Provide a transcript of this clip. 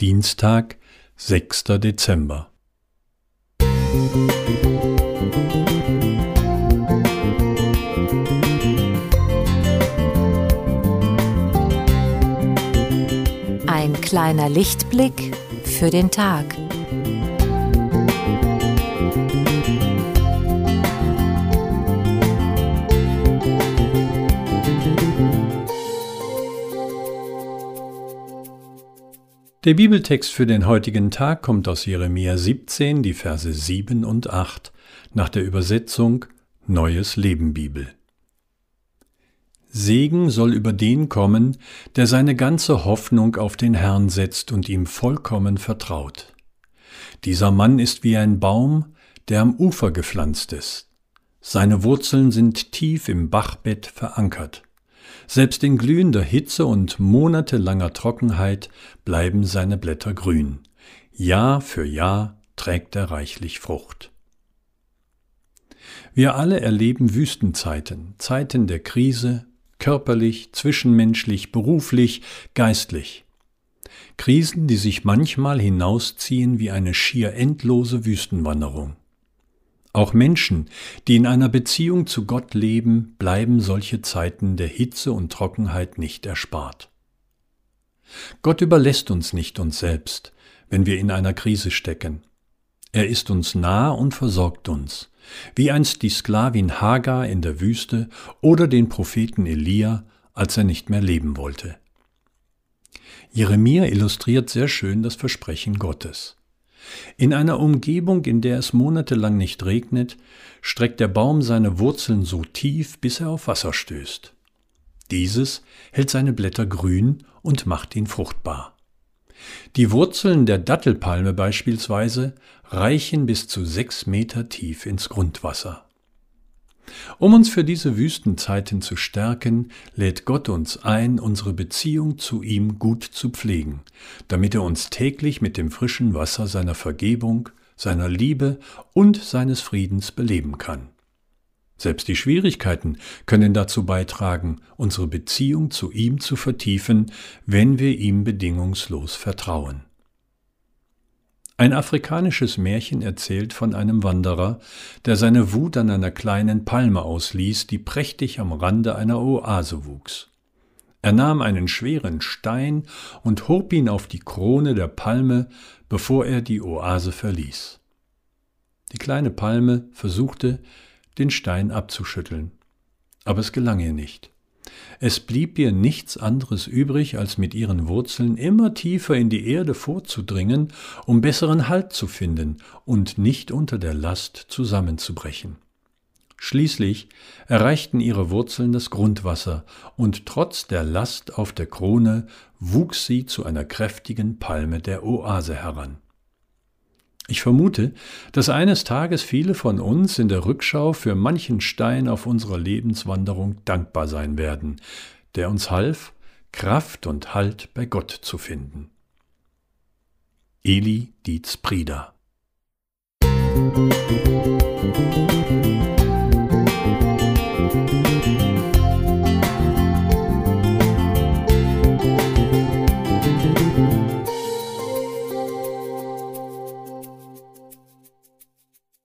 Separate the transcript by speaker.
Speaker 1: Dienstag, 6. Dezember.
Speaker 2: Ein kleiner Lichtblick für den Tag.
Speaker 1: Der Bibeltext für den heutigen Tag kommt aus Jeremia 17, die Verse 7 und 8, nach der Übersetzung Neues Leben Bibel. Segen soll über den kommen, der seine ganze Hoffnung auf den Herrn setzt und ihm vollkommen vertraut. Dieser Mann ist wie ein Baum, der am Ufer gepflanzt ist. Seine Wurzeln sind tief im Bachbett verankert. Selbst in glühender Hitze und monatelanger Trockenheit bleiben seine Blätter grün. Jahr für Jahr trägt er reichlich Frucht. Wir alle erleben Wüstenzeiten, Zeiten der Krise, körperlich, zwischenmenschlich, beruflich, geistlich. Krisen, die sich manchmal hinausziehen wie eine schier endlose Wüstenwanderung. Auch Menschen, die in einer Beziehung zu Gott leben, bleiben solche Zeiten der Hitze und Trockenheit nicht erspart. Gott überlässt uns nicht uns selbst, wenn wir in einer Krise stecken. Er ist uns nah und versorgt uns, wie einst die Sklavin Hagar in der Wüste oder den Propheten Elia, als er nicht mehr leben wollte. Jeremia illustriert sehr schön das Versprechen Gottes. In einer Umgebung, in der es monatelang nicht regnet, streckt der Baum seine Wurzeln so tief, bis er auf Wasser stößt. Dieses hält seine Blätter grün und macht ihn fruchtbar. Die Wurzeln der Dattelpalme beispielsweise reichen bis zu sechs Meter tief ins Grundwasser. Um uns für diese Wüstenzeiten zu stärken, lädt Gott uns ein, unsere Beziehung zu ihm gut zu pflegen, damit er uns täglich mit dem frischen Wasser seiner Vergebung, seiner Liebe und seines Friedens beleben kann. Selbst die Schwierigkeiten können dazu beitragen, unsere Beziehung zu ihm zu vertiefen, wenn wir ihm bedingungslos vertrauen. Ein afrikanisches Märchen erzählt von einem Wanderer, der seine Wut an einer kleinen Palme ausließ, die prächtig am Rande einer Oase wuchs. Er nahm einen schweren Stein und hob ihn auf die Krone der Palme, bevor er die Oase verließ. Die kleine Palme versuchte, den Stein abzuschütteln, aber es gelang ihr nicht. Es blieb ihr nichts anderes übrig, als mit ihren Wurzeln immer tiefer in die Erde vorzudringen, um besseren Halt zu finden und nicht unter der Last zusammenzubrechen. Schließlich erreichten ihre Wurzeln das Grundwasser, und trotz der Last auf der Krone wuchs sie zu einer kräftigen Palme der Oase heran. Ich vermute, dass eines Tages viele von uns in der Rückschau für manchen Stein auf unserer Lebenswanderung dankbar sein werden, der uns half, Kraft und Halt bei Gott zu finden. Eli Dietz Prieder Musik